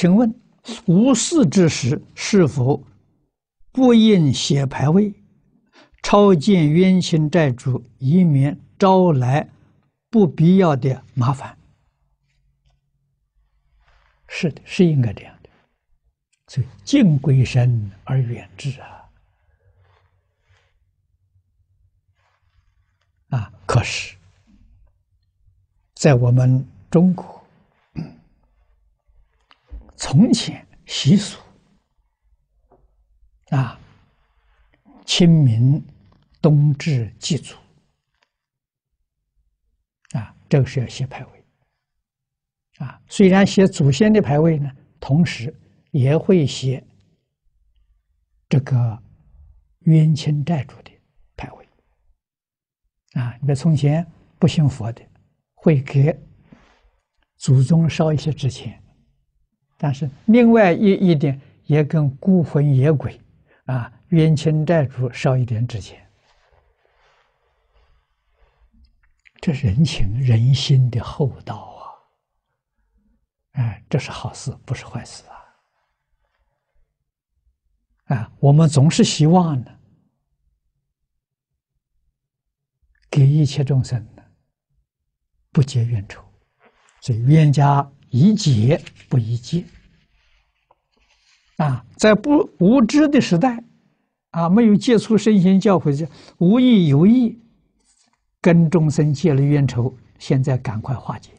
请问无事之时是否不应写牌位，超荐冤亲债主，以免招来不必要的麻烦？是的，是应该这样的。所以敬鬼神而远之啊！啊，可是，在我们中国，从前习俗啊，清明冬至祭祖啊，这个是要写牌位啊。虽然写祖先的牌位呢，同时也会写这个冤亲债主的牌位。啊，你比如从前不信佛的，会给祖宗烧一些纸钱，但是另外一一点也跟孤魂野鬼啊、冤亲债主烧一点纸钱，这人情人心的厚道啊！哎，这是好事，不是坏事啊！啊，我们总是希望呢。给一切众生呢不结冤仇，所以冤家宜解不宜结啊！在不无知的时代，啊，没有接触圣贤教诲，无意有意跟众生结了冤仇，现在赶快化解。